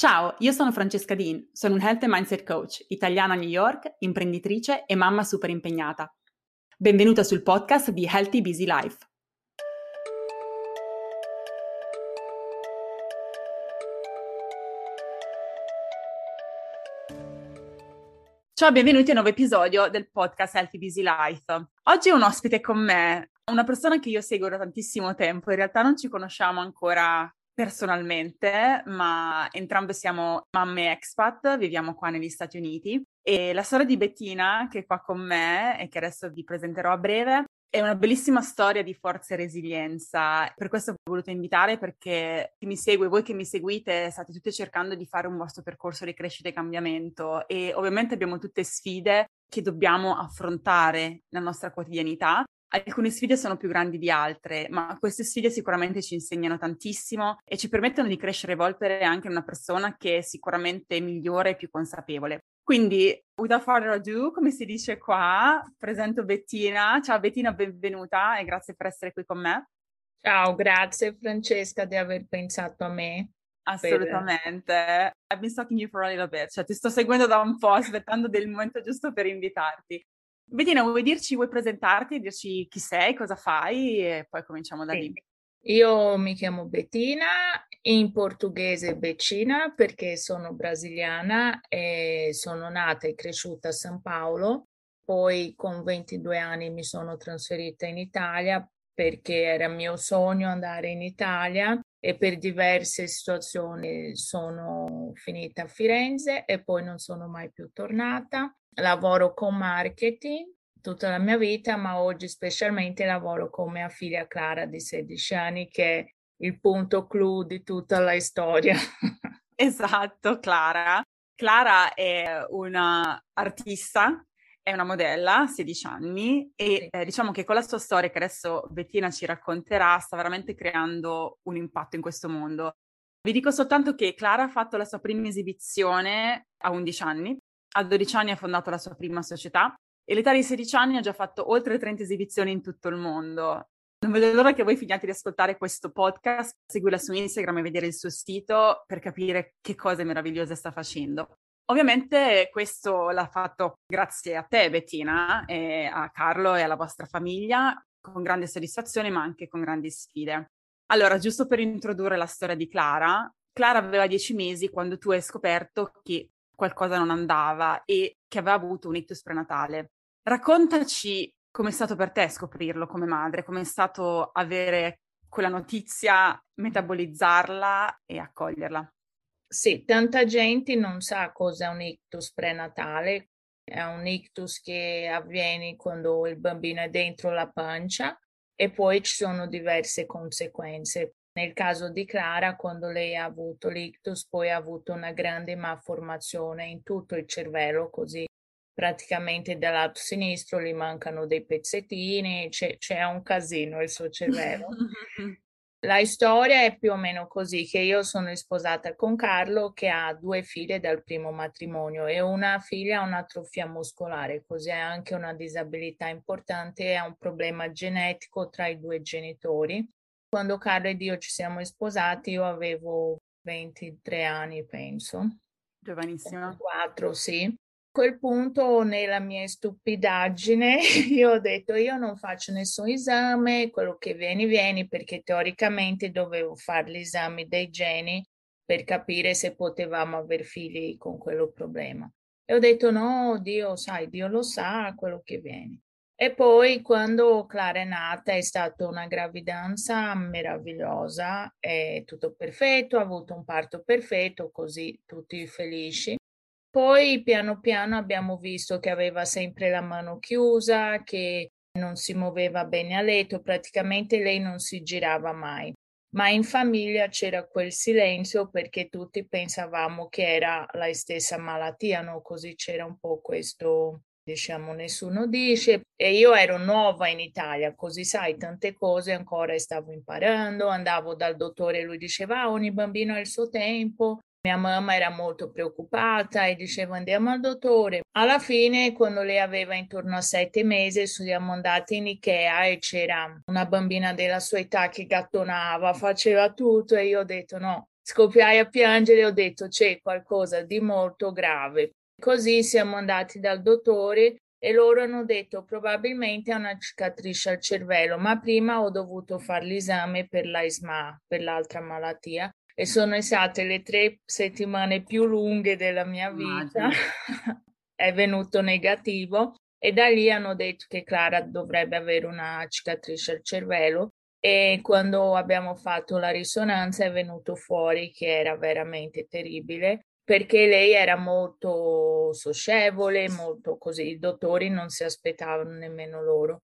Ciao, io sono Francesca Dean, sono un Health and Mindset Coach, italiana a New York, imprenditrice e mamma super impegnata. Benvenuta sul podcast di Healthy Busy Life. Ciao, benvenuti a un nuovo episodio del podcast Healthy Busy Life. Oggi ho un ospite con me, una persona che io seguo da tantissimo tempo, in realtà non ci conosciamo ancora personalmente, ma entrambe siamo mamme expat, viviamo qua negli Stati Uniti. E la storia di Bettina, che è qua con me e che adesso vi presenterò a breve, è una bellissima storia di forza e resilienza. Per questo ho voluto invitare perché chi mi segue, voi che mi seguite, state tutte cercando di fare un vostro percorso di crescita e cambiamento. E ovviamente abbiamo tutte sfide che dobbiamo affrontare nella nostra quotidianità Alcune sfide sono più grandi di altre, ma queste sfide sicuramente ci insegnano tantissimo e ci permettono di crescere e evolvere anche una persona che è sicuramente migliore e più consapevole. Quindi, without further ado, come si dice qua, presento Bettina. Ciao Bettina, benvenuta e grazie per essere qui con me. Ciao, grazie Francesca di aver pensato a me. Assolutamente. Per... I've been stalking you for a little bit, cioè ti sto seguendo da un po', aspettando del momento giusto per invitarti. Bettina, vuoi dirci, vuoi presentarti, dirci chi sei, cosa fai e poi cominciamo da lì. Io mi chiamo Bettina, in portoghese Beccina perché sono brasiliana e sono nata e cresciuta a San Paolo. Poi con 22 anni mi sono trasferita in Italia perché era mio sogno andare in Italia e per diverse situazioni sono finita a Firenze e poi non sono mai più tornata lavoro con marketing tutta la mia vita, ma oggi specialmente lavoro con mia figlia Clara di 16 anni, che è il punto clou di tutta la storia. esatto, Clara. Clara è una artista, è una modella, 16 anni, e eh, diciamo che con la sua storia, che adesso Bettina ci racconterà, sta veramente creando un impatto in questo mondo. Vi dico soltanto che Clara ha fatto la sua prima esibizione a 11 anni, a 12 anni ha fondato la sua prima società e all'età di 16 anni ha già fatto oltre 30 esibizioni in tutto il mondo. Non vedo l'ora che voi finiate di ascoltare questo podcast, seguila su Instagram e vedere il suo sito per capire che cose meravigliose sta facendo. Ovviamente questo l'ha fatto grazie a te Bettina e a Carlo e alla vostra famiglia con grande soddisfazione ma anche con grandi sfide. Allora, giusto per introdurre la storia di Clara, Clara aveva dieci mesi quando tu hai scoperto che qualcosa non andava e che aveva avuto un ictus prenatale. Raccontaci com'è stato per te scoprirlo come madre, com'è stato avere quella notizia, metabolizzarla e accoglierla. Sì, tanta gente non sa cosa è un ictus prenatale. È un ictus che avviene quando il bambino è dentro la pancia e poi ci sono diverse conseguenze. Nel caso di Clara, quando lei ha avuto l'ictus, poi ha avuto una grande malformazione in tutto il cervello, così praticamente dal lato sinistro gli mancano dei pezzettini, c'è, c'è un casino il suo cervello. La storia è più o meno così, che io sono sposata con Carlo che ha due figlie dal primo matrimonio e una figlia ha un'atrofia muscolare, così ha anche una disabilità importante ha un problema genetico tra i due genitori quando Carlo ed io ci siamo sposati, io avevo 23 anni, penso. Giovanissima. 4, sì. A quel punto, nella mia stupidaggine, io ho detto: Io non faccio nessun esame, quello che vieni, vieni, perché teoricamente dovevo fare gli esami dei geni per capire se potevamo avere figli con quello problema. E ho detto: No, Dio, sai, Dio lo sa quello che viene. E poi quando Clara è nata è stata una gravidanza meravigliosa, è tutto perfetto, ha avuto un parto perfetto, così tutti felici. Poi piano piano abbiamo visto che aveva sempre la mano chiusa, che non si muoveva bene a letto, praticamente lei non si girava mai. Ma in famiglia c'era quel silenzio perché tutti pensavamo che era la stessa malattia, no? Così c'era un po' questo diciamo nessuno dice e io ero nuova in Italia così sai tante cose ancora stavo imparando andavo dal dottore lui diceva ah, ogni bambino ha il suo tempo mia mamma era molto preoccupata e diceva andiamo al dottore. Alla fine, quando lei aveva intorno a sette mesi, siamo andati in Ikea e c'era una bambina della sua età che gattonava, faceva tutto e io ho detto no, scoppiai a piangere e ho detto c'è qualcosa di molto grave. Così siamo andati dal dottore e loro hanno detto probabilmente è una cicatrice al cervello, ma prima ho dovuto fare l'esame per l'AISMA, per l'altra malattia e sono state le tre settimane più lunghe della mia vita. è venuto negativo e da lì hanno detto che Clara dovrebbe avere una cicatrice al cervello e quando abbiamo fatto la risonanza è venuto fuori che era veramente terribile perché lei era molto socievole, molto così, i dottori non si aspettavano nemmeno loro.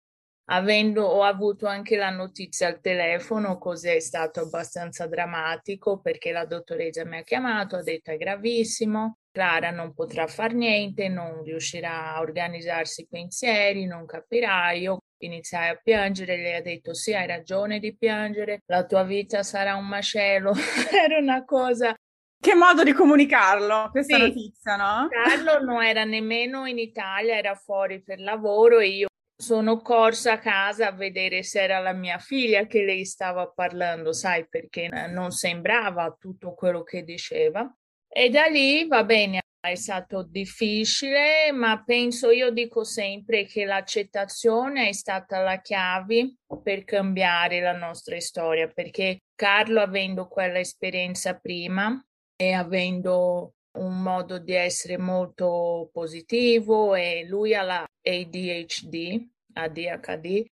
Avendo, ho avuto anche la notizia al telefono, così è stato abbastanza drammatico perché la dottoressa mi ha chiamato, ha detto è gravissimo, Clara non potrà fare niente, non riuscirà a organizzarsi i pensieri, non capirà. Io iniziai a piangere, lei ha detto sì, hai ragione di piangere, la tua vita sarà un macello. Era una cosa che modo di comunicarlo, questa sì. notizia, no? Carlo non era nemmeno in Italia, era fuori per lavoro e io sono corsa a casa a vedere se era la mia figlia che lei stava parlando, sai, perché non sembrava tutto quello che diceva. E da lì va bene, è stato difficile, ma penso, io dico sempre che l'accettazione è stata la chiave per cambiare la nostra storia, perché Carlo, avendo quella esperienza prima e avendo un modo di essere molto positivo e lui ha la ADHD, ADHD,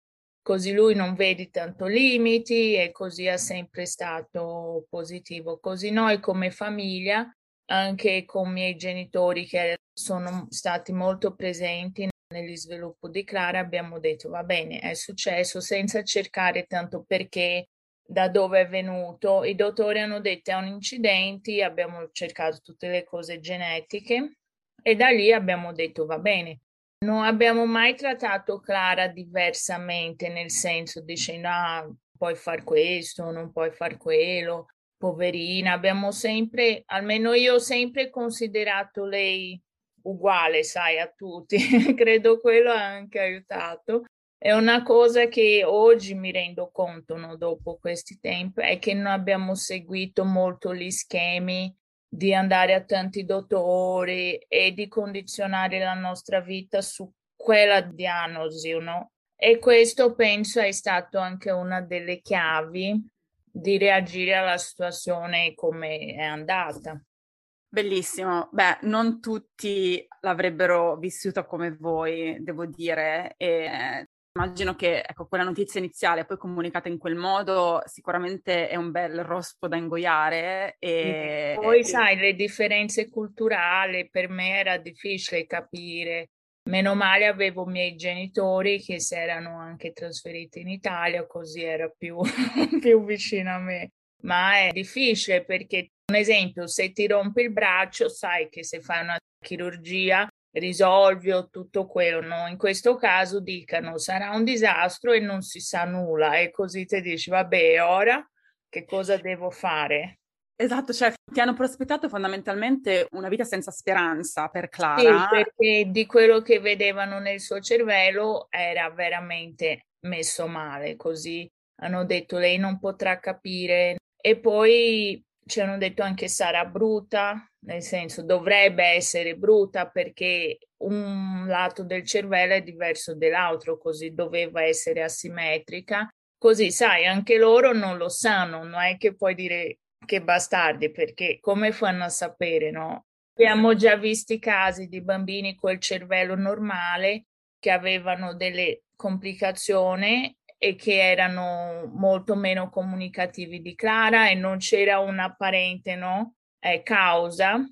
così lui non vede tanto limiti e così è sempre stato positivo. Così noi come famiglia anche con i miei genitori che sono stati molto presenti negli sviluppo di Clara, abbiamo detto va bene, è successo senza cercare tanto perché, da dove è venuto. I dottori hanno detto è un incidente, abbiamo cercato tutte le cose genetiche e da lì abbiamo detto va bene. Non abbiamo mai trattato Clara diversamente, nel senso dicendo ah, puoi fare questo, non puoi fare quello poverina, abbiamo sempre, almeno io ho sempre considerato lei uguale, sai, a tutti. Credo quello ha anche aiutato. È una cosa che oggi mi rendo conto, no, dopo questi tempi, è che non abbiamo seguito molto gli schemi di andare a tanti dottori e di condizionare la nostra vita su quella diagnosi, no? E questo penso è stato anche una delle chiavi di reagire alla situazione come è andata. Bellissimo. Beh, non tutti l'avrebbero vissuta come voi, devo dire, e immagino che ecco, quella notizia iniziale poi comunicata in quel modo sicuramente è un bel rospo da ingoiare. E poi, sai, le differenze culturali per me era difficile capire Meno male avevo i miei genitori che si erano anche trasferiti in Italia, così era più, più vicino a me. Ma è difficile perché, un esempio, se ti rompi il braccio, sai che se fai una chirurgia risolvi tutto quello, no? In questo caso dicano sarà un disastro e non si sa nulla e così ti dici vabbè, ora che cosa devo fare? Esatto, cioè ti hanno prospettato fondamentalmente una vita senza speranza per Clara. Sì, perché di quello che vedevano nel suo cervello era veramente messo male, così hanno detto lei non potrà capire e poi ci hanno detto anche sarà brutta, nel senso dovrebbe essere brutta perché un lato del cervello è diverso dall'altro, così doveva essere asimmetrica. Così, sai, anche loro non lo sanno, non è che puoi dire che bastardi, perché come fanno a sapere, no? Abbiamo già visto casi di bambini col cervello normale che avevano delle complicazioni e che erano molto meno comunicativi di Clara e non c'era un'apparente no? eh, causa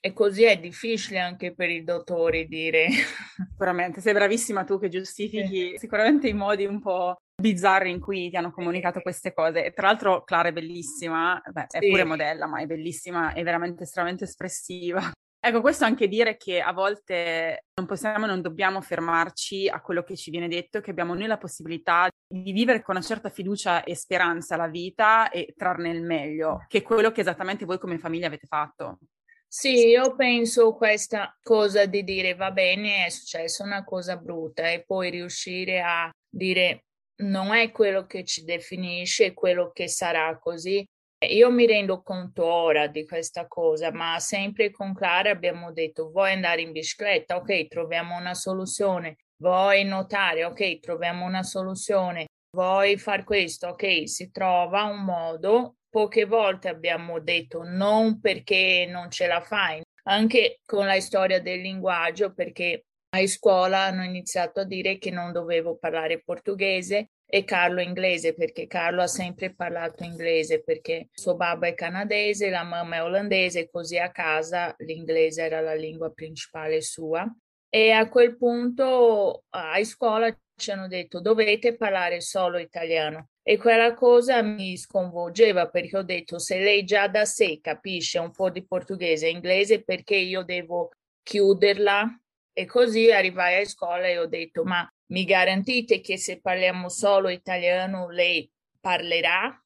e così è difficile anche per i dottori dire. Sicuramente, sei bravissima tu che giustifichi sì. sicuramente i modi un po' bizzarri in cui ti hanno comunicato queste cose. E tra l'altro Clara è bellissima, beh, sì. è pure modella, ma è bellissima, è veramente estremamente espressiva. Ecco, questo anche dire che a volte non possiamo non dobbiamo fermarci a quello che ci viene detto, che abbiamo noi la possibilità di vivere con una certa fiducia e speranza la vita e trarne il meglio, che è quello che esattamente voi come famiglia avete fatto. Sì, io penso questa cosa di dire va bene, è successa una cosa brutta e poi riuscire a dire non è quello che ci definisce, è quello che sarà così. Io mi rendo conto ora di questa cosa, ma sempre con Clara abbiamo detto vuoi andare in bicicletta? Ok, troviamo una soluzione. Vuoi nuotare? Ok, troviamo una soluzione. Vuoi fare questo? Ok, si trova un modo. Poche volte abbiamo detto non perché non ce la fai, anche con la storia del linguaggio, perché a scuola hanno iniziato a dire che non dovevo parlare portoghese e Carlo inglese perché Carlo ha sempre parlato inglese perché suo babbo è canadese, la mamma è olandese, così a casa l'inglese era la lingua principale sua. E a quel punto a scuola ci hanno detto dovete parlare solo italiano e quella cosa mi sconvolgeva perché ho detto se lei già da sé capisce un po' di portoghese e inglese perché io devo chiuderla? E così arrivai a scuola e ho detto ma mi garantite che se parliamo solo italiano lei parlerà?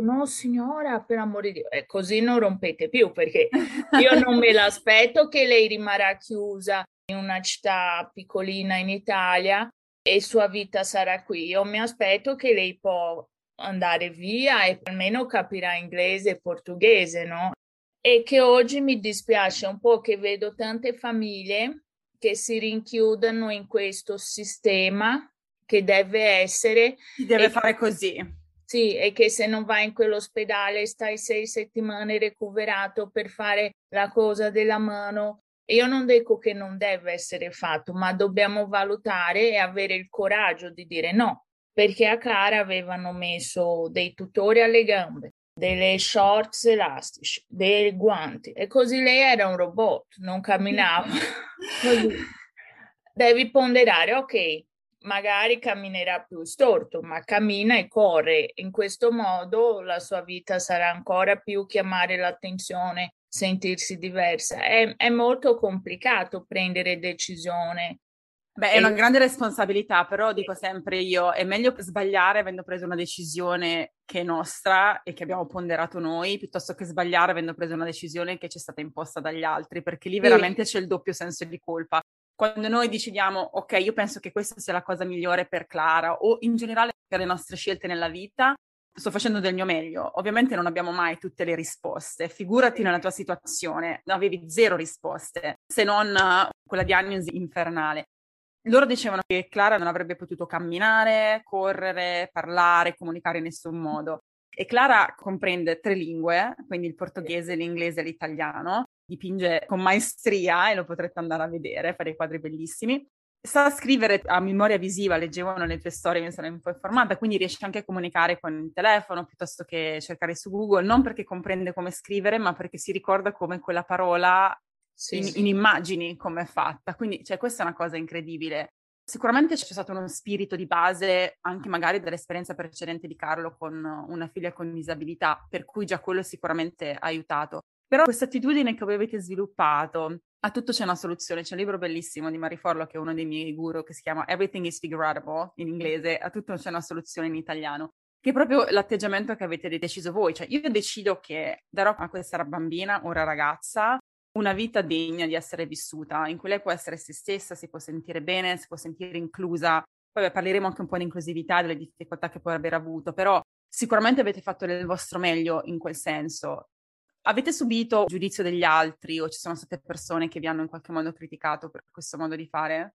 No, signora, per amore di Dio, e così non rompete più perché io non me l'aspetto che lei rimarrà chiusa in una città piccolina in Italia e sua vita sarà qui. Io mi aspetto che lei può andare via e almeno capirà inglese e portoghese, no? E che oggi mi dispiace un po' che vedo tante famiglie che si rinchiudano in questo sistema che deve essere. Si deve fare così. Sì, e che se non vai in quell'ospedale stai sei settimane recuperato per fare la cosa della mano. Io non dico che non deve essere fatto, ma dobbiamo valutare e avere il coraggio di dire no, perché a Clara avevano messo dei tutori alle gambe, delle shorts elastici, dei guanti e così lei era un robot, non camminava. Devi ponderare, ok, magari camminerà più storto, ma cammina e corre. In questo modo la sua vita sarà ancora più chiamare l'attenzione, sentirsi diversa. È, è molto complicato prendere decisione Beh, è una grande responsabilità, però dico sempre io, è meglio sbagliare avendo preso una decisione che è nostra e che abbiamo ponderato noi, piuttosto che sbagliare avendo preso una decisione che ci è stata imposta dagli altri, perché lì veramente sì. c'è il doppio senso di colpa. Quando noi decidiamo, ok, io penso che questa sia la cosa migliore per Clara o in generale per le nostre scelte nella vita, sto facendo del mio meglio. Ovviamente non abbiamo mai tutte le risposte. Figurati nella tua situazione, avevi zero risposte, se non quella diagnosi infernale loro dicevano che Clara non avrebbe potuto camminare, correre, parlare, comunicare in nessun modo. E Clara comprende tre lingue, quindi il portoghese, l'inglese e l'italiano, dipinge con maestria e lo potrete andare a vedere, fa dei quadri bellissimi. Sa scrivere a memoria visiva, leggevano le tue storie, mi sono un po' informata, quindi riesce anche a comunicare con il telefono piuttosto che cercare su Google, non perché comprende come scrivere, ma perché si ricorda come quella parola sì, in, sì. in, immagini come è fatta. Quindi, cioè, questa è una cosa incredibile. Sicuramente c'è stato uno spirito di base anche magari dall'esperienza precedente di Carlo con una figlia con disabilità, per cui già quello sicuramente ha aiutato. Però questa attitudine che voi avete sviluppato, a tutto c'è una soluzione. C'è un libro bellissimo di Marie Forlo, che è uno dei miei guru, che si chiama Everything is Figureable in inglese, a tutto c'è una soluzione in italiano che è proprio l'atteggiamento che avete deciso voi. Cioè, io decido che darò a questa bambina, ora ragazza, una vita degna di essere vissuta, in cui lei può essere se stessa, si può sentire bene, si può sentire inclusa. Poi parleremo anche un po' di inclusività, delle difficoltà che può aver avuto, però sicuramente avete fatto del vostro meglio in quel senso. Avete subito giudizio degli altri o ci sono state persone che vi hanno in qualche modo criticato per questo modo di fare?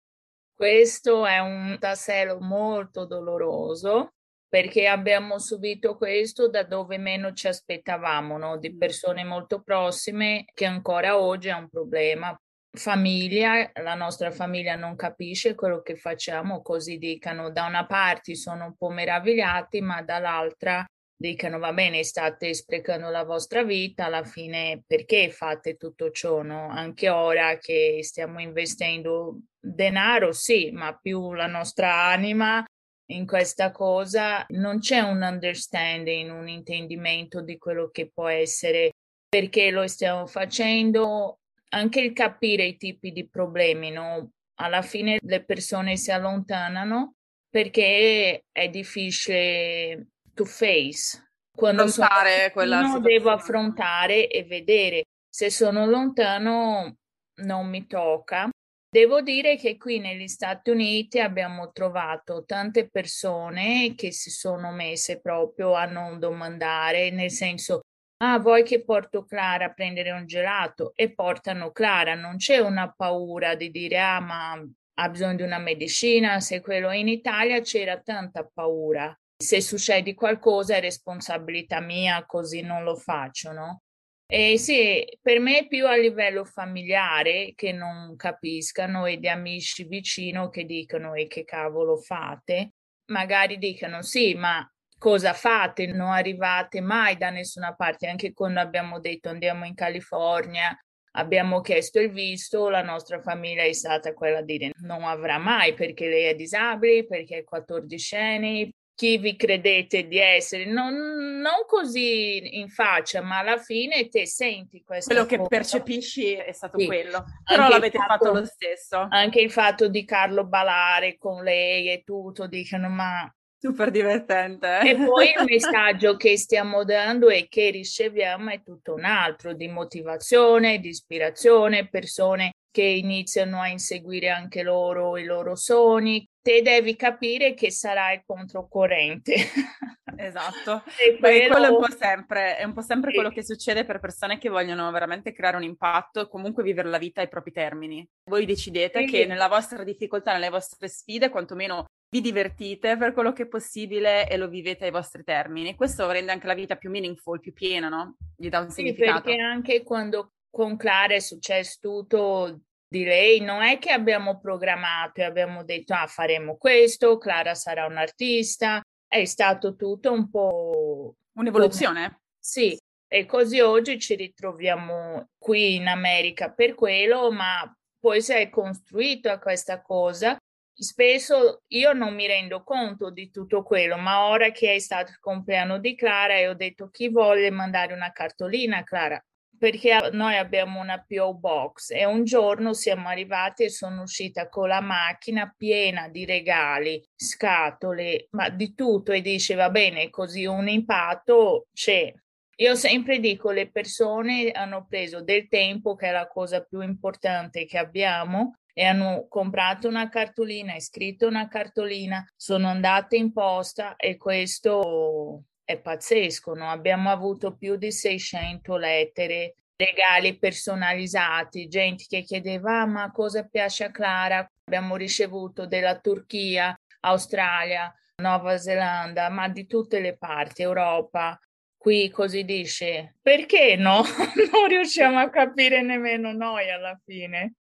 Questo è un tassello molto doloroso perché abbiamo subito questo da dove meno ci aspettavamo, no? di persone molto prossime che ancora oggi è un problema. Famiglia, la nostra famiglia non capisce quello che facciamo, così dicano da una parte sono un po' meravigliati, ma dall'altra dicano va bene, state sprecando la vostra vita, alla fine perché fate tutto ciò? No? Anche ora che stiamo investendo denaro, sì, ma più la nostra anima in questa cosa non c'è un understanding, un intendimento di quello che può essere perché lo stiamo facendo, anche il capire i tipi di problemi, no? Alla fine le persone si allontanano perché è difficile to face. Quando affrontare quella no, devo affrontare e vedere. Se sono lontano non mi tocca Devo dire che qui negli Stati Uniti abbiamo trovato tante persone che si sono messe proprio a non domandare, nel senso, ah, vuoi che porto Clara a prendere un gelato? E portano Clara, non c'è una paura di dire, ah, ma ha bisogno di una medicina, se quello in Italia c'era tanta paura. Se succede qualcosa è responsabilità mia, così non lo faccio, no? E sì, per me è più a livello familiare che non capiscano e di amici vicino che dicono e che cavolo fate. Magari dicono sì, ma cosa fate? Non arrivate mai da nessuna parte. Anche quando abbiamo detto andiamo in California, abbiamo chiesto il visto, la nostra famiglia è stata quella di dire non avrà mai perché lei è disabile, perché è 14 anni, chi vi credete di essere, non, non, così in faccia, ma alla fine te senti questo. Quello cosa. che percepisci è stato sì. quello, però anche l'avete fatto, fatto, lo stesso. Anche il fatto di Carlo ballare con lei e tutto, dicono ma... Super divertente. E poi il messaggio che stiamo dando e che riceviamo è tutto un altro, di motivazione, di ispirazione, persone che iniziano a inseguire anche loro i loro sogni, te devi capire che sarai controcorrente. Esatto, e quello... quello è un po' sempre, è un po' sempre sì. quello che succede per persone che vogliono veramente creare un impatto e comunque vivere la vita ai propri termini. Voi decidete sì. che nella vostra difficoltà, nelle vostre sfide, quantomeno vi divertite per quello che è possibile e lo vivete ai vostri termini. Questo rende anche la vita più meaningful, più piena, no? Gli dà un sì, significato. Perché anche quando con Clara è successo tutto di lei, non è che abbiamo programmato e abbiamo detto ah faremo questo, Clara sarà un'artista, è stato tutto un po' un'evoluzione. Sì, e così oggi ci ritroviamo qui in America per quello, ma poi si è costruita questa cosa. Spesso io non mi rendo conto di tutto quello, ma ora che è stato il compleanno di Clara e ho detto chi vuole mandare una cartolina a Clara, perché noi abbiamo una PO box e un giorno siamo arrivati e sono uscita con la macchina piena di regali, scatole, ma di tutto e dice va bene, così un impatto c'è. Io sempre dico le persone hanno preso del tempo che è la cosa più importante che abbiamo e hanno comprato una cartolina, scritto una cartolina, sono andate in posta e questo è pazzesco, no? abbiamo avuto più di 600 lettere, regali personalizzati, gente che chiedeva ah, ma cosa piace a Clara, abbiamo ricevuto della Turchia, Australia, Nuova Zelanda, ma di tutte le parti, Europa. Qui così dice, perché no? non riusciamo a capire nemmeno noi alla fine.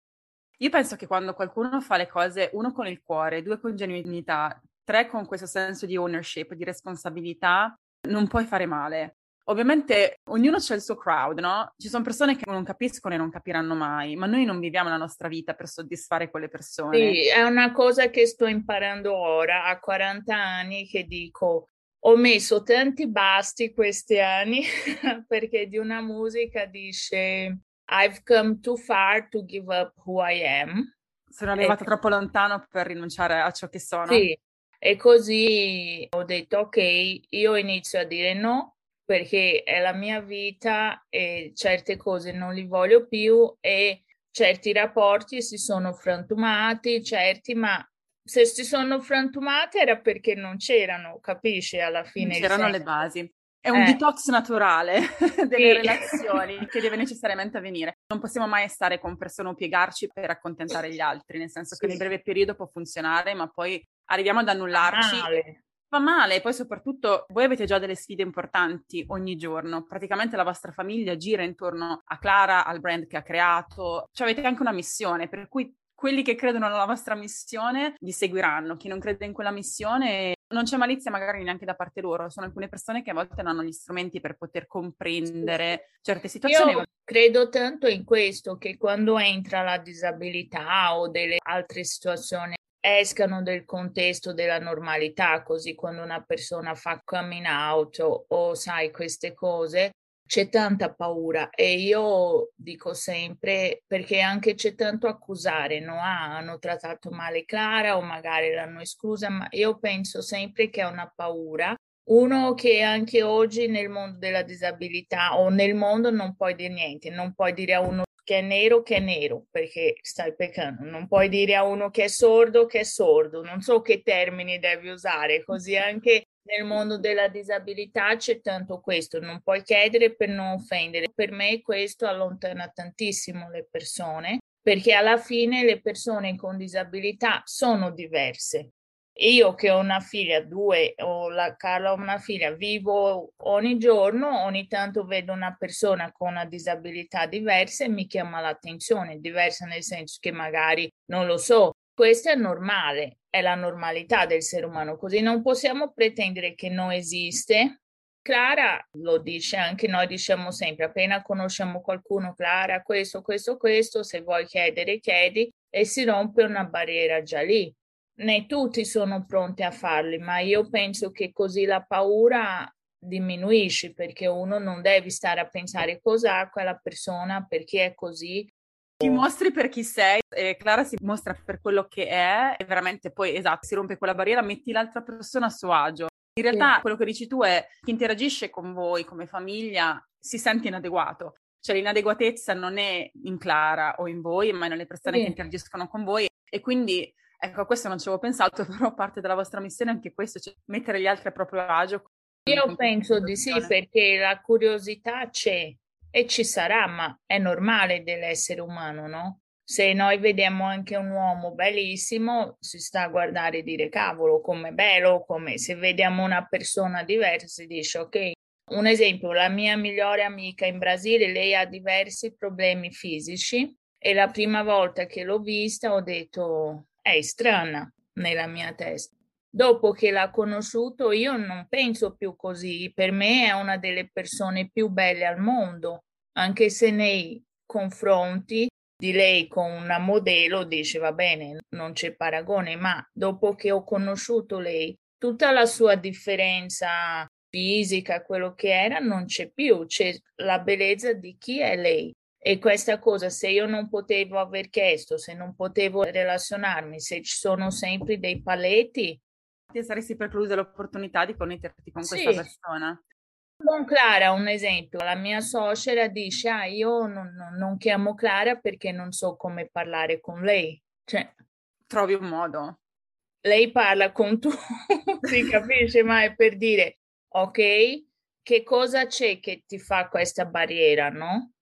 Io penso che quando qualcuno fa le cose, uno con il cuore, due con genuinità, tre con questo senso di ownership, di responsabilità, non puoi fare male. Ovviamente ognuno c'è il suo crowd, no? Ci sono persone che non capiscono e non capiranno mai, ma noi non viviamo la nostra vita per soddisfare quelle persone. Sì, è una cosa che sto imparando ora, a 40 anni, che dico, ho messo tanti basti questi anni perché di una musica dice I've come too far to give up who I am. Sono arrivata e... troppo lontano per rinunciare a ciò che sono. Sì, e così ho detto, ok, io inizio a dire no perché è la mia vita e certe cose non li voglio più e certi rapporti si sono frantumati, certi, ma se si sono frantumati era perché non c'erano, capisci alla fine? Non c'erano le basi. È un eh. detox naturale delle sì. relazioni che deve necessariamente avvenire. Non possiamo mai stare con persone o piegarci per accontentare gli altri, nel senso che nel breve periodo può funzionare, ma poi arriviamo ad annullarci. Male. Fa male, poi soprattutto voi avete già delle sfide importanti ogni giorno, praticamente la vostra famiglia gira intorno a Clara, al brand che ha creato, cioè avete anche una missione, per cui quelli che credono nella vostra missione vi seguiranno, chi non crede in quella missione non c'è malizia magari neanche da parte loro, sono alcune persone che a volte non hanno gli strumenti per poter comprendere certe situazioni. Io credo tanto in questo che quando entra la disabilità o delle altre situazioni escano del contesto della normalità, così quando una persona fa coming out o, o sai queste cose, c'è tanta paura e io dico sempre perché anche c'è tanto accusare, no? Ah, hanno trattato male Clara o magari l'hanno esclusa, ma io penso sempre che è una paura. Uno che anche oggi nel mondo della disabilità o nel mondo non puoi dire niente, non puoi dire a uno che è nero che è nero, perché stai peccando. Non puoi dire a uno che è sordo che è sordo. Non so che termini devi usare, così anche nel mondo della disabilità c'è tanto questo, non puoi chiedere per non offendere. Per me questo allontana tantissimo le persone, perché alla fine le persone con disabilità sono diverse. Io che ho una figlia, due, o la Carla ha una figlia, vivo ogni giorno, ogni tanto vedo una persona con una disabilità diversa e mi chiama l'attenzione, diversa nel senso che magari non lo so. Questo è normale, è la normalità del essere umano, così non possiamo pretendere che non esiste. Clara lo dice, anche noi diciamo sempre, appena conosciamo qualcuno, Clara, questo, questo, questo, se vuoi chiedere, chiedi, e si rompe una barriera già lì né tutti sono pronti a farli, ma io penso che così la paura diminuisce perché uno non deve stare a pensare cosa ha quella persona, perché è così. Ti mostri per chi sei e Clara si mostra per quello che è e veramente poi, esatto, si rompe quella barriera, metti l'altra persona a suo agio. In realtà sì. quello che dici tu è chi interagisce con voi come famiglia si sente inadeguato. Cioè l'inadeguatezza non è in Clara o in voi, ma nelle persone sì. che interagiscono con voi e quindi Ecco, a questo non ci avevo pensato, però parte della vostra missione è anche questo, cioè mettere gli altri a proprio agio. Io penso di sì, perché la curiosità c'è e ci sarà, ma è normale dell'essere umano, no? Se noi vediamo anche un uomo bellissimo, si sta a guardare e dire cavolo, com'è bello, come se vediamo una persona diversa, si dice ok. Un esempio, la mia migliore amica in Brasile, lei ha diversi problemi fisici e la prima volta che l'ho vista ho detto è strana nella mia testa. Dopo che l'ha conosciuto, io non penso più così. Per me è una delle persone più belle al mondo, anche se nei confronti di lei con una modello dice va bene, non c'è paragone, ma dopo che ho conosciuto lei, tutta la sua differenza fisica, quello che era, non c'è più, c'è la bellezza di chi è lei. E questa cosa, se io non potevo aver chiesto, se non potevo relazionarmi, se ci sono sempre dei paletti. Ti saresti preclusa l'opportunità di connetterti con sì. questa persona? Con Clara, un esempio, la mia suocera dice, ah, io non, non, non chiamo Clara perché non so come parlare con lei. Cioè, Trovi un modo. Lei parla con tu, si capisce, ma è per dire, ok, che cosa c'è che ti fa questa barriera, no?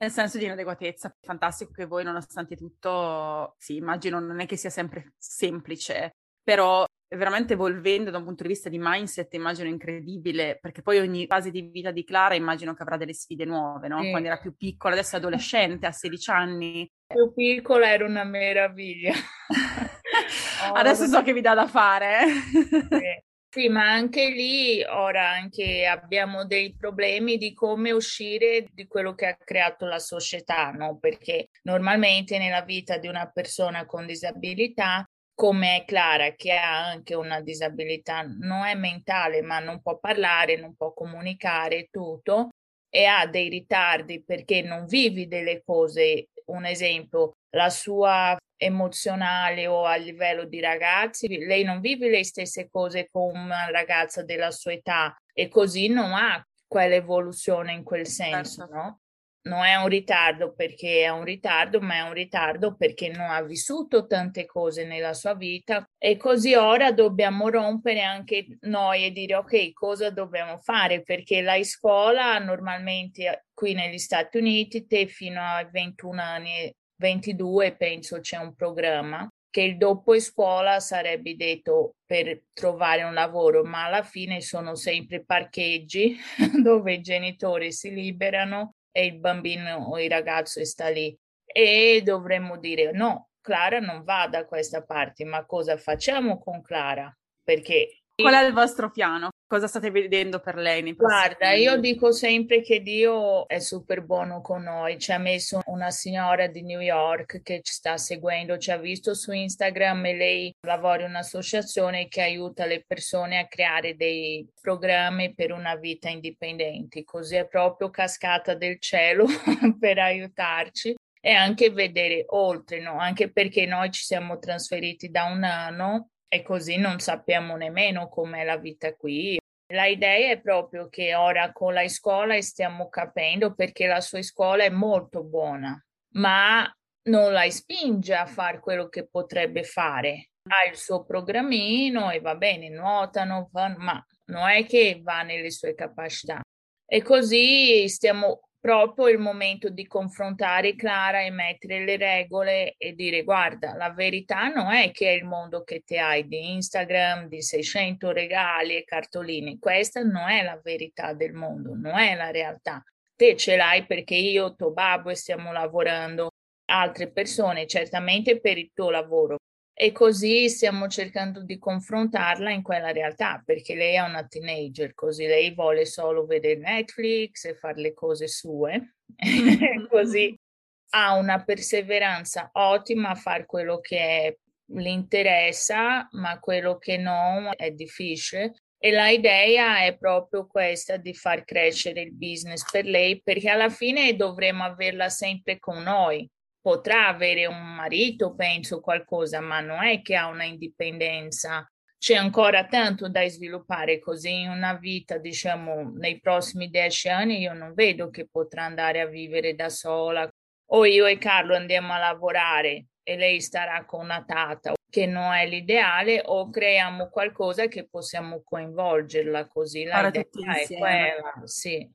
nel senso di inadeguatezza. Fantastico che voi, nonostante tutto, sì, immagino non è che sia sempre semplice, però veramente evolvendo da un punto di vista di mindset, immagino incredibile, perché poi ogni fase di vita di Clara immagino che avrà delle sfide nuove, no? Sì. Quando era più piccola, adesso è adolescente, ha 16 anni. Più piccola era una meraviglia. adesso so che vi dà da fare. sì. Sì, ma anche lì ora anche abbiamo dei problemi di come uscire di quello che ha creato la società, no? Perché normalmente nella vita di una persona con disabilità, come è Clara, che ha anche una disabilità, non è mentale, ma non può parlare, non può comunicare tutto e ha dei ritardi perché non vivi delle cose. Un esempio, la sua emozionale o a livello di ragazzi, lei non vive le stesse cose con una ragazza della sua età e così non ha quell'evoluzione in quel senso, certo. no? Non è un ritardo perché è un ritardo, ma è un ritardo perché non ha vissuto tante cose nella sua vita e così ora dobbiamo rompere anche noi e dire ok, cosa dobbiamo fare? Perché la scuola normalmente qui negli Stati Uniti te fino ai 21 anni 22 penso c'è un programma che il dopo scuola sarebbe detto per trovare un lavoro, ma alla fine sono sempre parcheggi dove i genitori si liberano e il bambino o il ragazzo sta lì. E dovremmo dire no, Clara non va da questa parte, ma cosa facciamo con Clara? Perché Qual è il vostro piano? Cosa state vedendo per lei? Guarda, io dico sempre che Dio è super buono con noi. Ci ha messo una signora di New York che ci sta seguendo, ci ha visto su Instagram e lei lavora in un'associazione che aiuta le persone a creare dei programmi per una vita indipendente. Così è proprio cascata del cielo per aiutarci e anche vedere oltre, no? Anche perché noi ci siamo trasferiti da un anno e così non sappiamo nemmeno com'è la vita qui. La idea è proprio che ora con la scuola stiamo capendo perché la sua scuola è molto buona, ma non la spinge a fare quello che potrebbe fare. Ha il suo programmino e va bene, nuotano, ma non è che va nelle sue capacità. E così stiamo proprio il momento di confrontare Clara e mettere le regole e dire guarda, la verità non è che è il mondo che ti hai di Instagram, di 600 regali e cartoline, questa non è la verità del mondo, non è la realtà. Te ce l'hai perché io, tuo babbo stiamo lavorando altre persone, certamente per il tuo lavoro, e così stiamo cercando di confrontarla in quella realtà perché lei è una teenager, così lei vuole solo vedere Netflix e fare le cose sue, così ha una perseveranza ottima a fare quello che le interessa, ma quello che non è difficile. E l'idea è proprio questa di far crescere il business per lei, perché alla fine dovremo averla sempre con noi potrà avere un marito, penso qualcosa, ma non è che ha una indipendenza. C'è ancora tanto da sviluppare così in una vita, diciamo, nei prossimi dieci anni io non vedo che potrà andare a vivere da sola o io e Carlo andiamo a lavorare e lei starà con una tata che non è l'ideale o creiamo qualcosa che possiamo coinvolgerla così. La idea è quella, sì.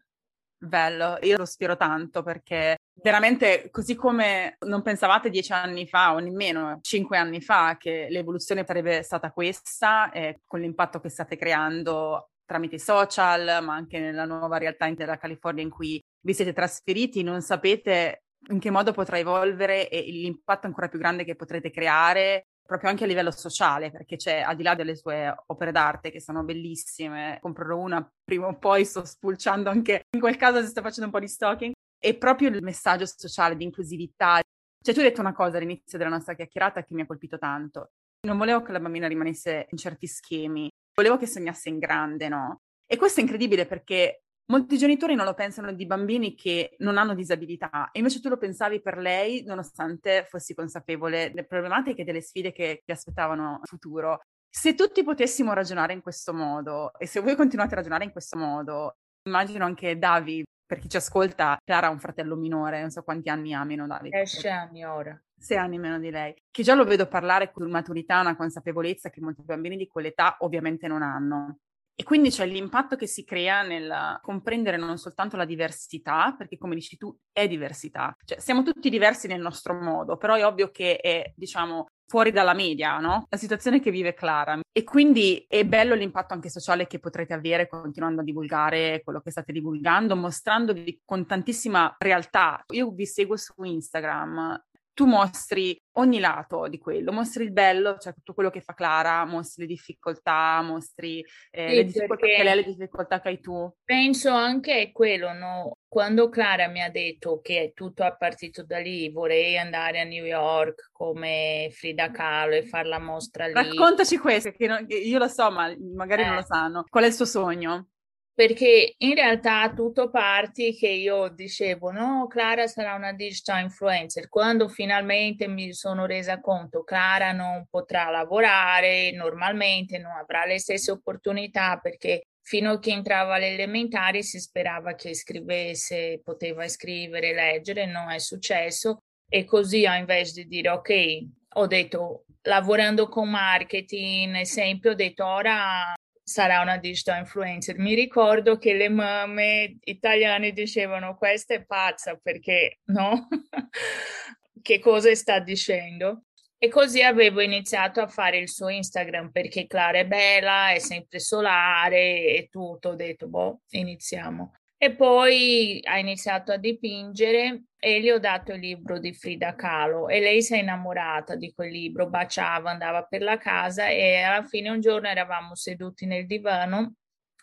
Bello, io lo spero tanto perché veramente così come non pensavate dieci anni fa o nemmeno cinque anni fa che l'evoluzione sarebbe stata questa, eh, con l'impatto che state creando tramite i social, ma anche nella nuova realtà della California in cui vi siete trasferiti, non sapete in che modo potrà evolvere e l'impatto ancora più grande che potrete creare proprio anche a livello sociale, perché c'è, al di là delle sue opere d'arte che sono bellissime, comprerò una prima o poi, sto spulciando anche, in quel caso si sta facendo un po' di stalking, e proprio il messaggio sociale di inclusività. Cioè tu hai detto una cosa all'inizio della nostra chiacchierata che mi ha colpito tanto. Non volevo che la bambina rimanesse in certi schemi, volevo che sognasse in grande, no? E questo è incredibile perché Molti genitori non lo pensano di bambini che non hanno disabilità e invece tu lo pensavi per lei nonostante fossi consapevole delle problematiche e delle sfide che ti aspettavano in futuro. Se tutti potessimo ragionare in questo modo e se voi continuate a ragionare in questo modo, immagino anche David, per chi ci ascolta, Clara ha un fratello minore, non so quanti anni ha meno David. 10 anni ora. Sei anni meno di lei, che già lo vedo parlare con maturità, una consapevolezza che molti bambini di quell'età ovviamente non hanno. E quindi c'è l'impatto che si crea nel comprendere non soltanto la diversità, perché come dici tu è diversità, cioè siamo tutti diversi nel nostro modo, però è ovvio che è, diciamo, fuori dalla media, no? La situazione che vive Clara. E quindi è bello l'impatto anche sociale che potrete avere continuando a divulgare quello che state divulgando, mostrandovi con tantissima realtà. Io vi seguo su Instagram tu mostri ogni lato di quello, mostri il bello, cioè tutto quello che fa Clara, mostri le difficoltà, mostri eh, sì, le difficoltà che lei le difficoltà che hai tu. Penso anche quello, no? Quando Clara mi ha detto che tutto è partito da lì, vorrei andare a New York come Frida Kahlo e fare la mostra lì. Raccontaci questo, che, non, che io lo so, ma magari eh. non lo sanno. Qual è il suo sogno? Perché in realtà tutto parti che io dicevo no Clara sarà una digital influencer quando finalmente mi sono resa conto Clara non potrà lavorare normalmente non avrà le stesse opportunità perché fino a che entrava alle elementari si sperava che scrivesse poteva scrivere leggere non è successo. E così invece di dire ok ho detto lavorando con marketing esempio ho detto ora sarà una digital influencer. Mi ricordo che le mamme italiane dicevano questa è pazza perché no? che cosa sta dicendo? E così avevo iniziato a fare il suo Instagram perché Clara è bella, è sempre solare e tutto. Ho detto, boh, iniziamo. E poi ha iniziato a dipingere e gli ho dato il libro di Frida Kahlo. E lei si è innamorata di quel libro, baciava, andava per la casa e alla fine un giorno eravamo seduti nel divano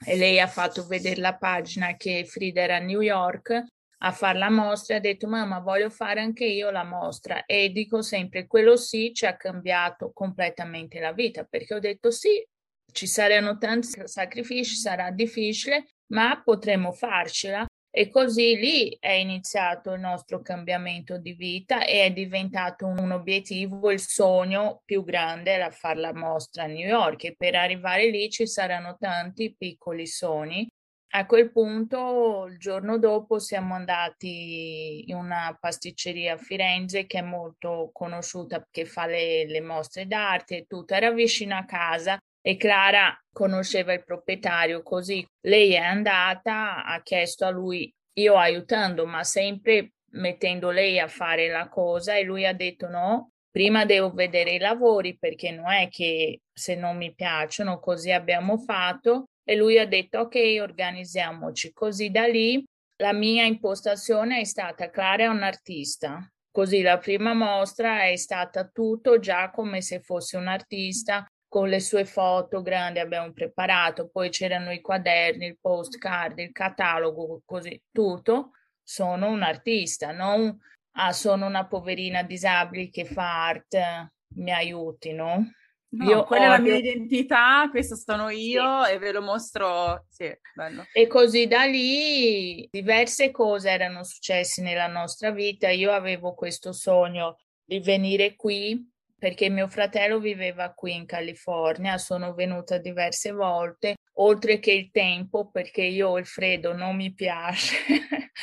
e lei ha fatto vedere la pagina che Frida era a New York a fare la mostra e ha detto mamma voglio fare anche io la mostra e dico sempre quello sì ci ha cambiato completamente la vita perché ho detto sì ci saranno tanti sacrifici sarà difficile ma potremmo farcela. E così lì è iniziato il nostro cambiamento di vita e è diventato un obiettivo, il sogno più grande era fare la mostra a New York e per arrivare lì ci saranno tanti piccoli sogni a quel punto, il giorno dopo, siamo andati in una pasticceria a Firenze che è molto conosciuta, che fa le, le mostre d'arte e tutto. Era vicino a casa e Clara conosceva il proprietario, così lei è andata, ha chiesto a lui, io aiutando, ma sempre mettendo lei a fare la cosa? E lui ha detto no, prima devo vedere i lavori perché non è che se non mi piacciono così abbiamo fatto. E lui ha detto ok organizziamoci. Così da lì la mia impostazione è stata Clara è un artista così la prima mostra è stata tutto già come se fosse un artista con le sue foto grandi abbiamo preparato poi c'erano i quaderni il postcard il catalogo così tutto sono un artista non ah, sono una poverina disabile che fa arte, mi aiuti, no? No, io quella odio... è la mia identità, questo sono io sì. e ve lo mostro. Sì, bello. E così da lì diverse cose erano successe nella nostra vita. Io avevo questo sogno di venire qui perché mio fratello viveva qui in California, sono venuta diverse volte, oltre che il tempo perché io il freddo non mi piace.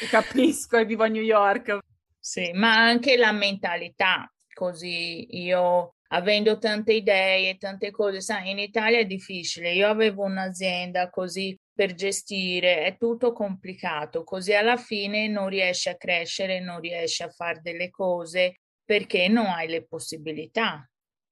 Capisco e vivo a New York. Sì, ma anche la mentalità, così io avendo tante idee e tante cose, sai, in Italia è difficile. Io avevo un'azienda così per gestire, è tutto complicato, così alla fine non riesci a crescere, non riesci a fare delle cose perché non hai le possibilità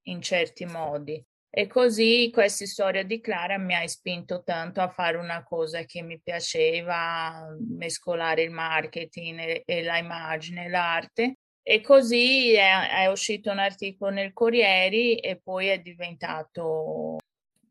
in certi modi. E così questa storia di Clara mi ha spinto tanto a fare una cosa che mi piaceva, mescolare il marketing e, e l'immagine, l'arte. E così è, è, uscito un articolo nel Corriere e poi è diventato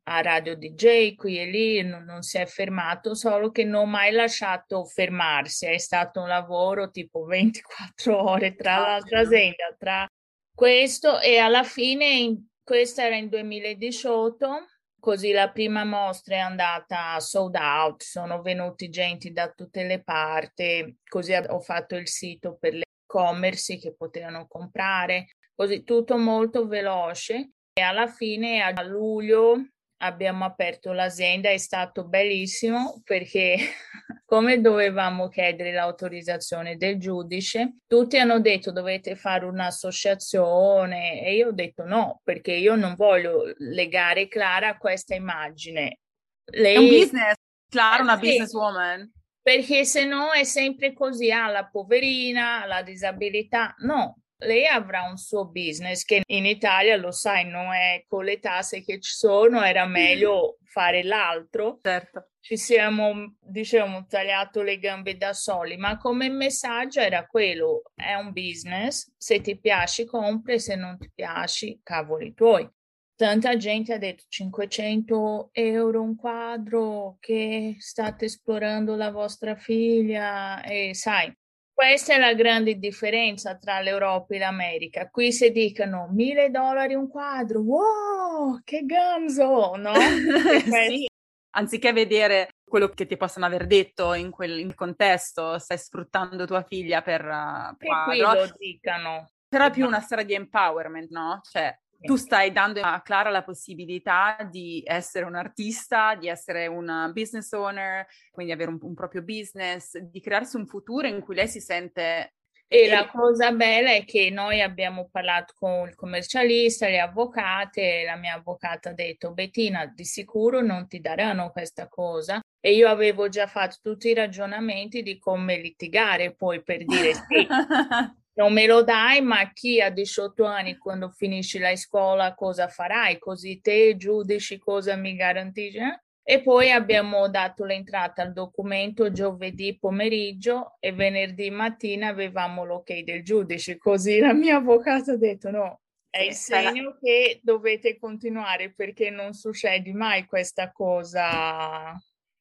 a Radio DJ qui e lì, non, non si è fermato, solo che non ho mai lasciato fermarsi, è stato un lavoro tipo 24 ore tra l'altra azienda, tra questo e alla fine questa era in 2018, così la prima mostra è andata sold out, sono venuti gente da tutte le parti, così ho fatto il sito per le e-commerce che potevano comprare, così tutto molto veloce e alla fine a luglio abbiamo aperto l'azienda, è stato bellissimo perché come dovevamo chiedere l'autorizzazione del giudice, tutti hanno detto dovete fare un'associazione e io ho detto no, perché io non voglio legare Clara a questa immagine. Lei... È un business, Clara è una sì, businesswoman. Perché se no è sempre così, ah, la poverina, la disabilità. No, lei avrà un suo business che in Italia lo sai, non è con le tasse che ci sono, era meglio fare l'altro. Certo. Ci siamo, diciamo, tagliato le gambe da soli, ma come messaggio era quello, è un business, se ti piace compri, se non ti piace cavoli tuoi. Tanta gente ha detto 500 euro un quadro che state esplorando la vostra figlia e sai, questa è la grande differenza tra l'Europa e l'America. Qui si dicono mille dollari un quadro, wow, che ganzo, no? sì. Anziché vedere quello che ti possono aver detto in quel in contesto, stai sfruttando tua figlia per uh, quadro. Qui lo dicano. Però è più una storia di empowerment, no? Cioè, tu stai dando a Clara la possibilità di essere un artista, di essere un business owner, quindi avere un, un proprio business, di crearsi un futuro in cui lei si sente e la cosa bella è che noi abbiamo parlato con il commercialista, le avvocate, e la mia avvocata ha detto Bettina, di sicuro non ti daranno questa cosa. E io avevo già fatto tutti i ragionamenti di come litigare poi per dire sì. non me lo dai, ma chi ha 18 anni quando finisci la scuola cosa farai? Così te giudici cosa mi garantisci? Eh? E poi abbiamo dato l'entrata al documento giovedì pomeriggio e venerdì mattina avevamo l'ok del giudice, così la mia avvocato ha detto no, è il segno che dovete continuare perché non succede mai questa cosa.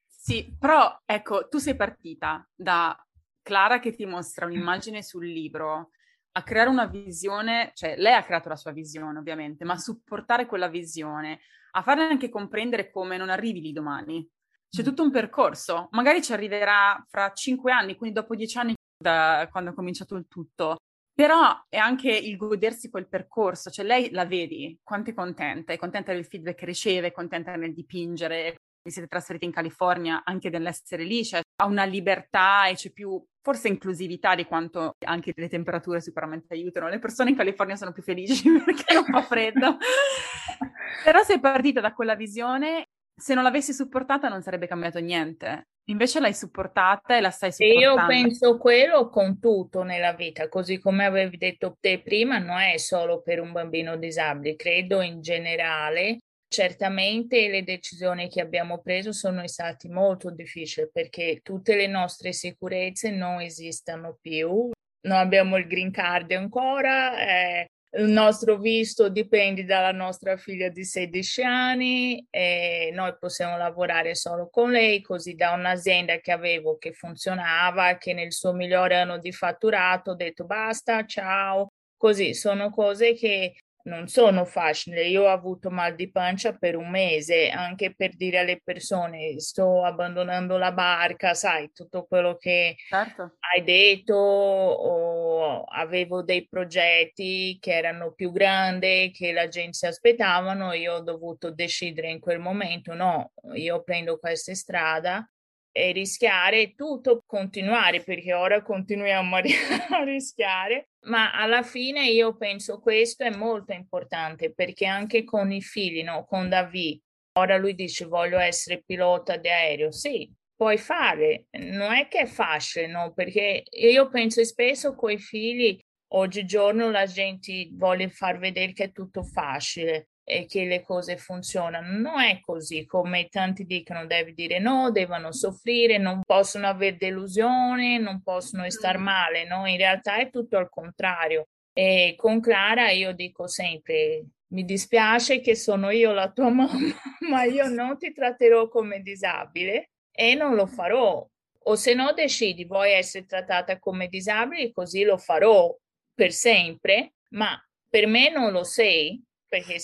Sì, però ecco, tu sei partita da Clara che ti mostra un'immagine sul libro, a creare una visione, cioè lei ha creato la sua visione ovviamente, ma a supportare quella visione, a farle anche comprendere come non arrivi lì domani. C'è mm. tutto un percorso, magari ci arriverà fra cinque anni, quindi dopo dieci anni da quando ha cominciato il tutto. Però è anche il godersi quel percorso, cioè lei la vedi, quanto è contenta, è contenta del feedback che riceve, è contenta nel dipingere, vi siete trasferiti in California anche nell'essere lì, cioè ha una libertà e c'è più forse inclusività di quanto anche le temperature sicuramente aiutano. Le persone in California sono più felici perché non fa freddo. Però sei partita da quella visione, se non l'avessi supportata non sarebbe cambiato niente. Invece l'hai supportata e la stai supportando. Io penso quello con tutto nella vita, così come avevi detto te prima, non è solo per un bambino disabile, credo in generale. Certamente le decisioni che abbiamo preso sono state molto difficili perché tutte le nostre sicurezze non esistono più. Non abbiamo il green card ancora, eh, il nostro visto dipende dalla nostra figlia di 16 anni e noi possiamo lavorare solo con lei, così da un'azienda che avevo che funzionava, che nel suo migliore anno di fatturato ho detto basta, ciao. Così sono cose che non sono facili. Io ho avuto mal di pancia per un mese, anche per dire alle persone sto abbandonando la barca, sai, tutto quello che certo. hai detto, o avevo dei progetti che erano più grandi, che la gente si aspettavano, io ho dovuto decidere in quel momento, no, io prendo questa strada e rischiare tutto, continuare perché ora continuiamo a, rischiare, ma alla fine io penso questo è molto importante perché anche con i figli, no? con David, ora lui dice voglio essere pilota di aereo, sì, puoi fare, non è che è facile, no? perché io penso spesso con i figli oggigiorno la gente vuole far vedere che è tutto facile e che le cose funzionano. Non è così come tanti dicono, devi dire no, devono soffrire, non possono avere delusione, non possono stare mm. male, no? In realtà è tutto al contrario. E con Clara io dico sempre, mi dispiace che sono io la tua mamma, ma io non ti tratterò come disabile e non lo farò. O se no decidi, vuoi essere trattata come disabile, così lo farò per sempre, ma per me non lo sei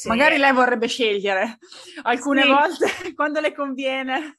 Magari lei vorrebbe scegliere alcune sì. volte quando le conviene.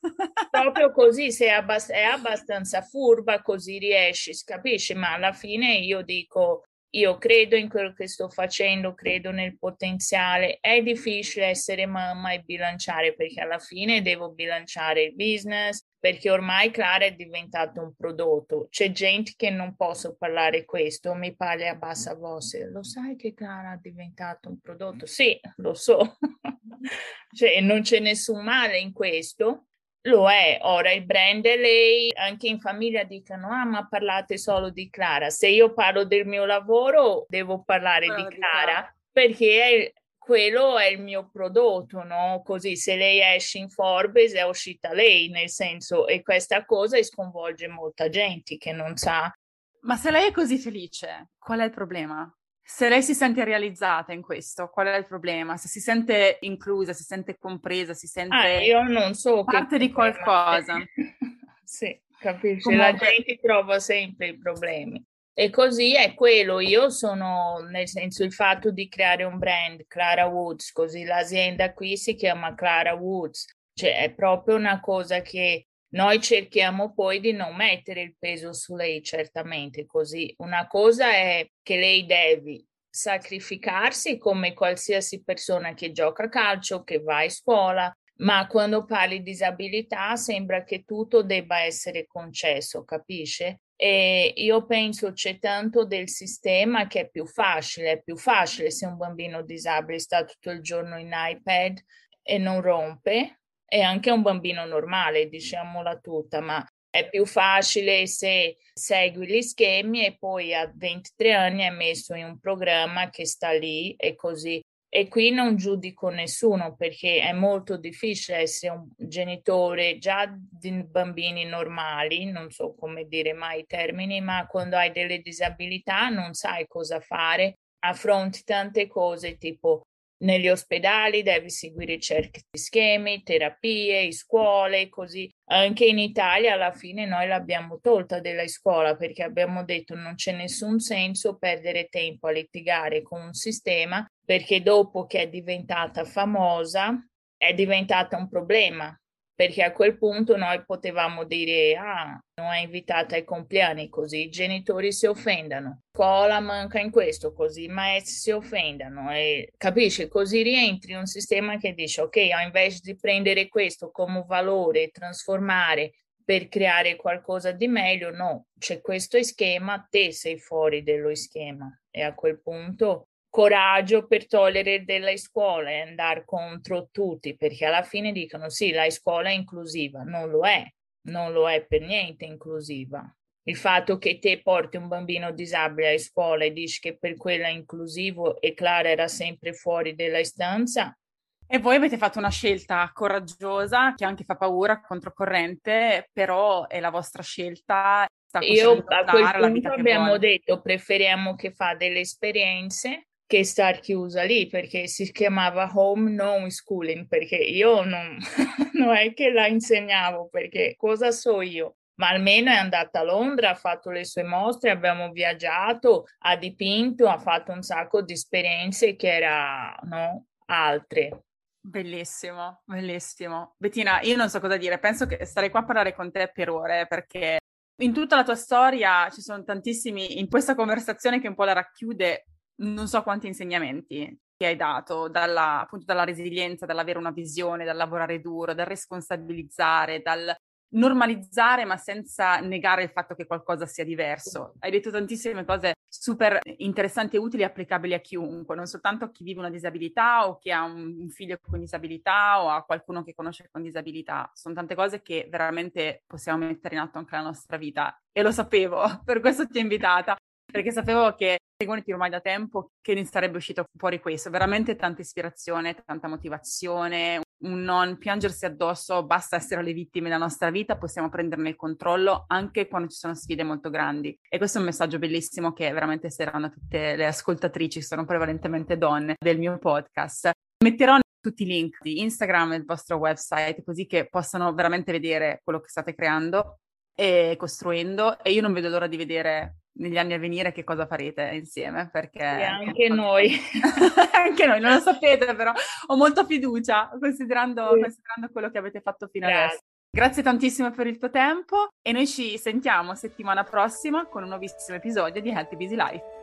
Proprio così, se è, abbast- è abbastanza furba, così riesci, capisci? Ma alla fine io dico, io credo in quello che sto facendo, credo nel potenziale. È difficile essere mamma e bilanciare perché alla fine devo bilanciare il business, perché ormai Clara è diventato un prodotto. C'è gente che non posso parlare questo, mi parla a bassa voce. Lo sai che Clara è diventato un prodotto? Sì, lo so. cioè, non c'è nessun male in questo, lo è, ora il brand è lei, anche in famiglia dicono, ah ma parlate solo di Clara, se io parlo del mio lavoro devo parlare oh, di, Clara, perché è, quello è il mio prodotto, no? Così se lei esce in Forbes è uscita lei, nel senso, e questa cosa sconvolge molta gente che non sa. Ma se lei è così felice, qual è il problema? Se lei si sente realizzata in questo, qual è il problema? Se si sente inclusa, si sente compresa, si sente ah, io non so parte di qualcosa. sì, capisci? Comunque... La gente trova sempre i problemi. E così è quello, io sono, nel senso, il fatto di creare un brand, Clara Woods, così l'azienda qui si chiama Clara Woods, cioè è proprio una cosa che noi cerchiamo poi di non mettere il peso su lei, certamente così. Una cosa è che lei deve sacrificarsi come qualsiasi persona che gioca a calcio, che va a scuola, ma quando parli di disabilità sembra che tutto debba essere concesso, capisce? E io penso c'è tanto del sistema che è più facile, è più facile se un bambino disabile sta tutto il giorno in iPad e non rompe, è anche un bambino normale, diciamola tutta, ma è più facile se segui gli schemi e poi a 23 anni è messo in un programma che sta lì e così. E qui non giudico nessuno perché è molto difficile essere un genitore già di bambini normali, non so come dire mai i termini, ma quando hai delle disabilità non sai cosa fare, affronti tante cose tipo negli ospedali devi seguire certi schemi, terapie, scuole, così. Anche in Italia alla fine noi l'abbiamo tolta della scuola perché abbiamo detto non c'è nessun senso perdere tempo a litigare con un sistema perché dopo che è diventata famosa è diventata un problema perché a quel punto noi potevamo dire ah non è invitata ai compleanni così i genitori si offendano. Scuola manca in questo così i maestri si offendano e capisci? Così rientri in un sistema che dice ok invece di prendere questo come valore e trasformare per creare qualcosa di meglio no c'è questo schema te sei fuori dello schema e a quel punto coraggio per togliere della scuola e andare contro tutti, perché alla fine dicono sì, la scuola è inclusiva, non lo è, non lo è per niente inclusiva. Il fatto che te porti un bambino disabile a scuola e dici che per quella è inclusivo e Clara era sempre fuori della stanza. E voi avete fatto una scelta coraggiosa che anche fa paura, controcorrente, però è la vostra scelta. Io a quel punto abbiamo detto preferiamo che fa delle esperienze che star chiusa lì perché si chiamava home non schooling perché io non, non è che la insegnavo perché cosa so io ma almeno è andata a Londra, ha fatto le sue mostre, abbiamo viaggiato, ha dipinto, ha fatto un sacco di esperienze che erano altre. Bellissimo, bellissimo. Bettina, io non so cosa dire, penso che starei qua a parlare con te per ore perché in tutta la tua storia ci sono tantissimi, in questa conversazione che un po' la racchiude, non so quanti insegnamenti che hai dato, dalla, appunto dalla resilienza, dall'avere una visione, dal lavorare duro, dal responsabilizzare, dal normalizzare ma senza negare il fatto che qualcosa sia diverso. Hai detto tantissime cose super interessanti e utili e applicabili a chiunque, non soltanto a chi vive una disabilità o chi ha un figlio con disabilità o a qualcuno che conosce con disabilità. Sono tante cose che veramente possiamo mettere in atto anche nella nostra vita e lo sapevo, per questo ti ho invitata perché sapevo che seguono ormai da tempo che ne sarebbe uscito fuori questo, veramente tanta ispirazione, tanta motivazione, un non piangersi addosso, basta essere le vittime della nostra vita, possiamo prenderne il controllo anche quando ci sono sfide molto grandi. E questo è un messaggio bellissimo che veramente saranno tutte le ascoltatrici, sono prevalentemente donne del mio podcast. Metterò tutti i link di Instagram e il vostro website così che possano veramente vedere quello che state creando e costruendo e io non vedo l'ora di vedere negli anni a venire che cosa farete insieme perché e anche noi anche noi non lo sapete però ho molta fiducia considerando, sì. considerando quello che avete fatto fino Grazie. adesso Grazie tantissimo per il tuo tempo e noi ci sentiamo settimana prossima con un nuovissimo episodio di Healthy Busy Life.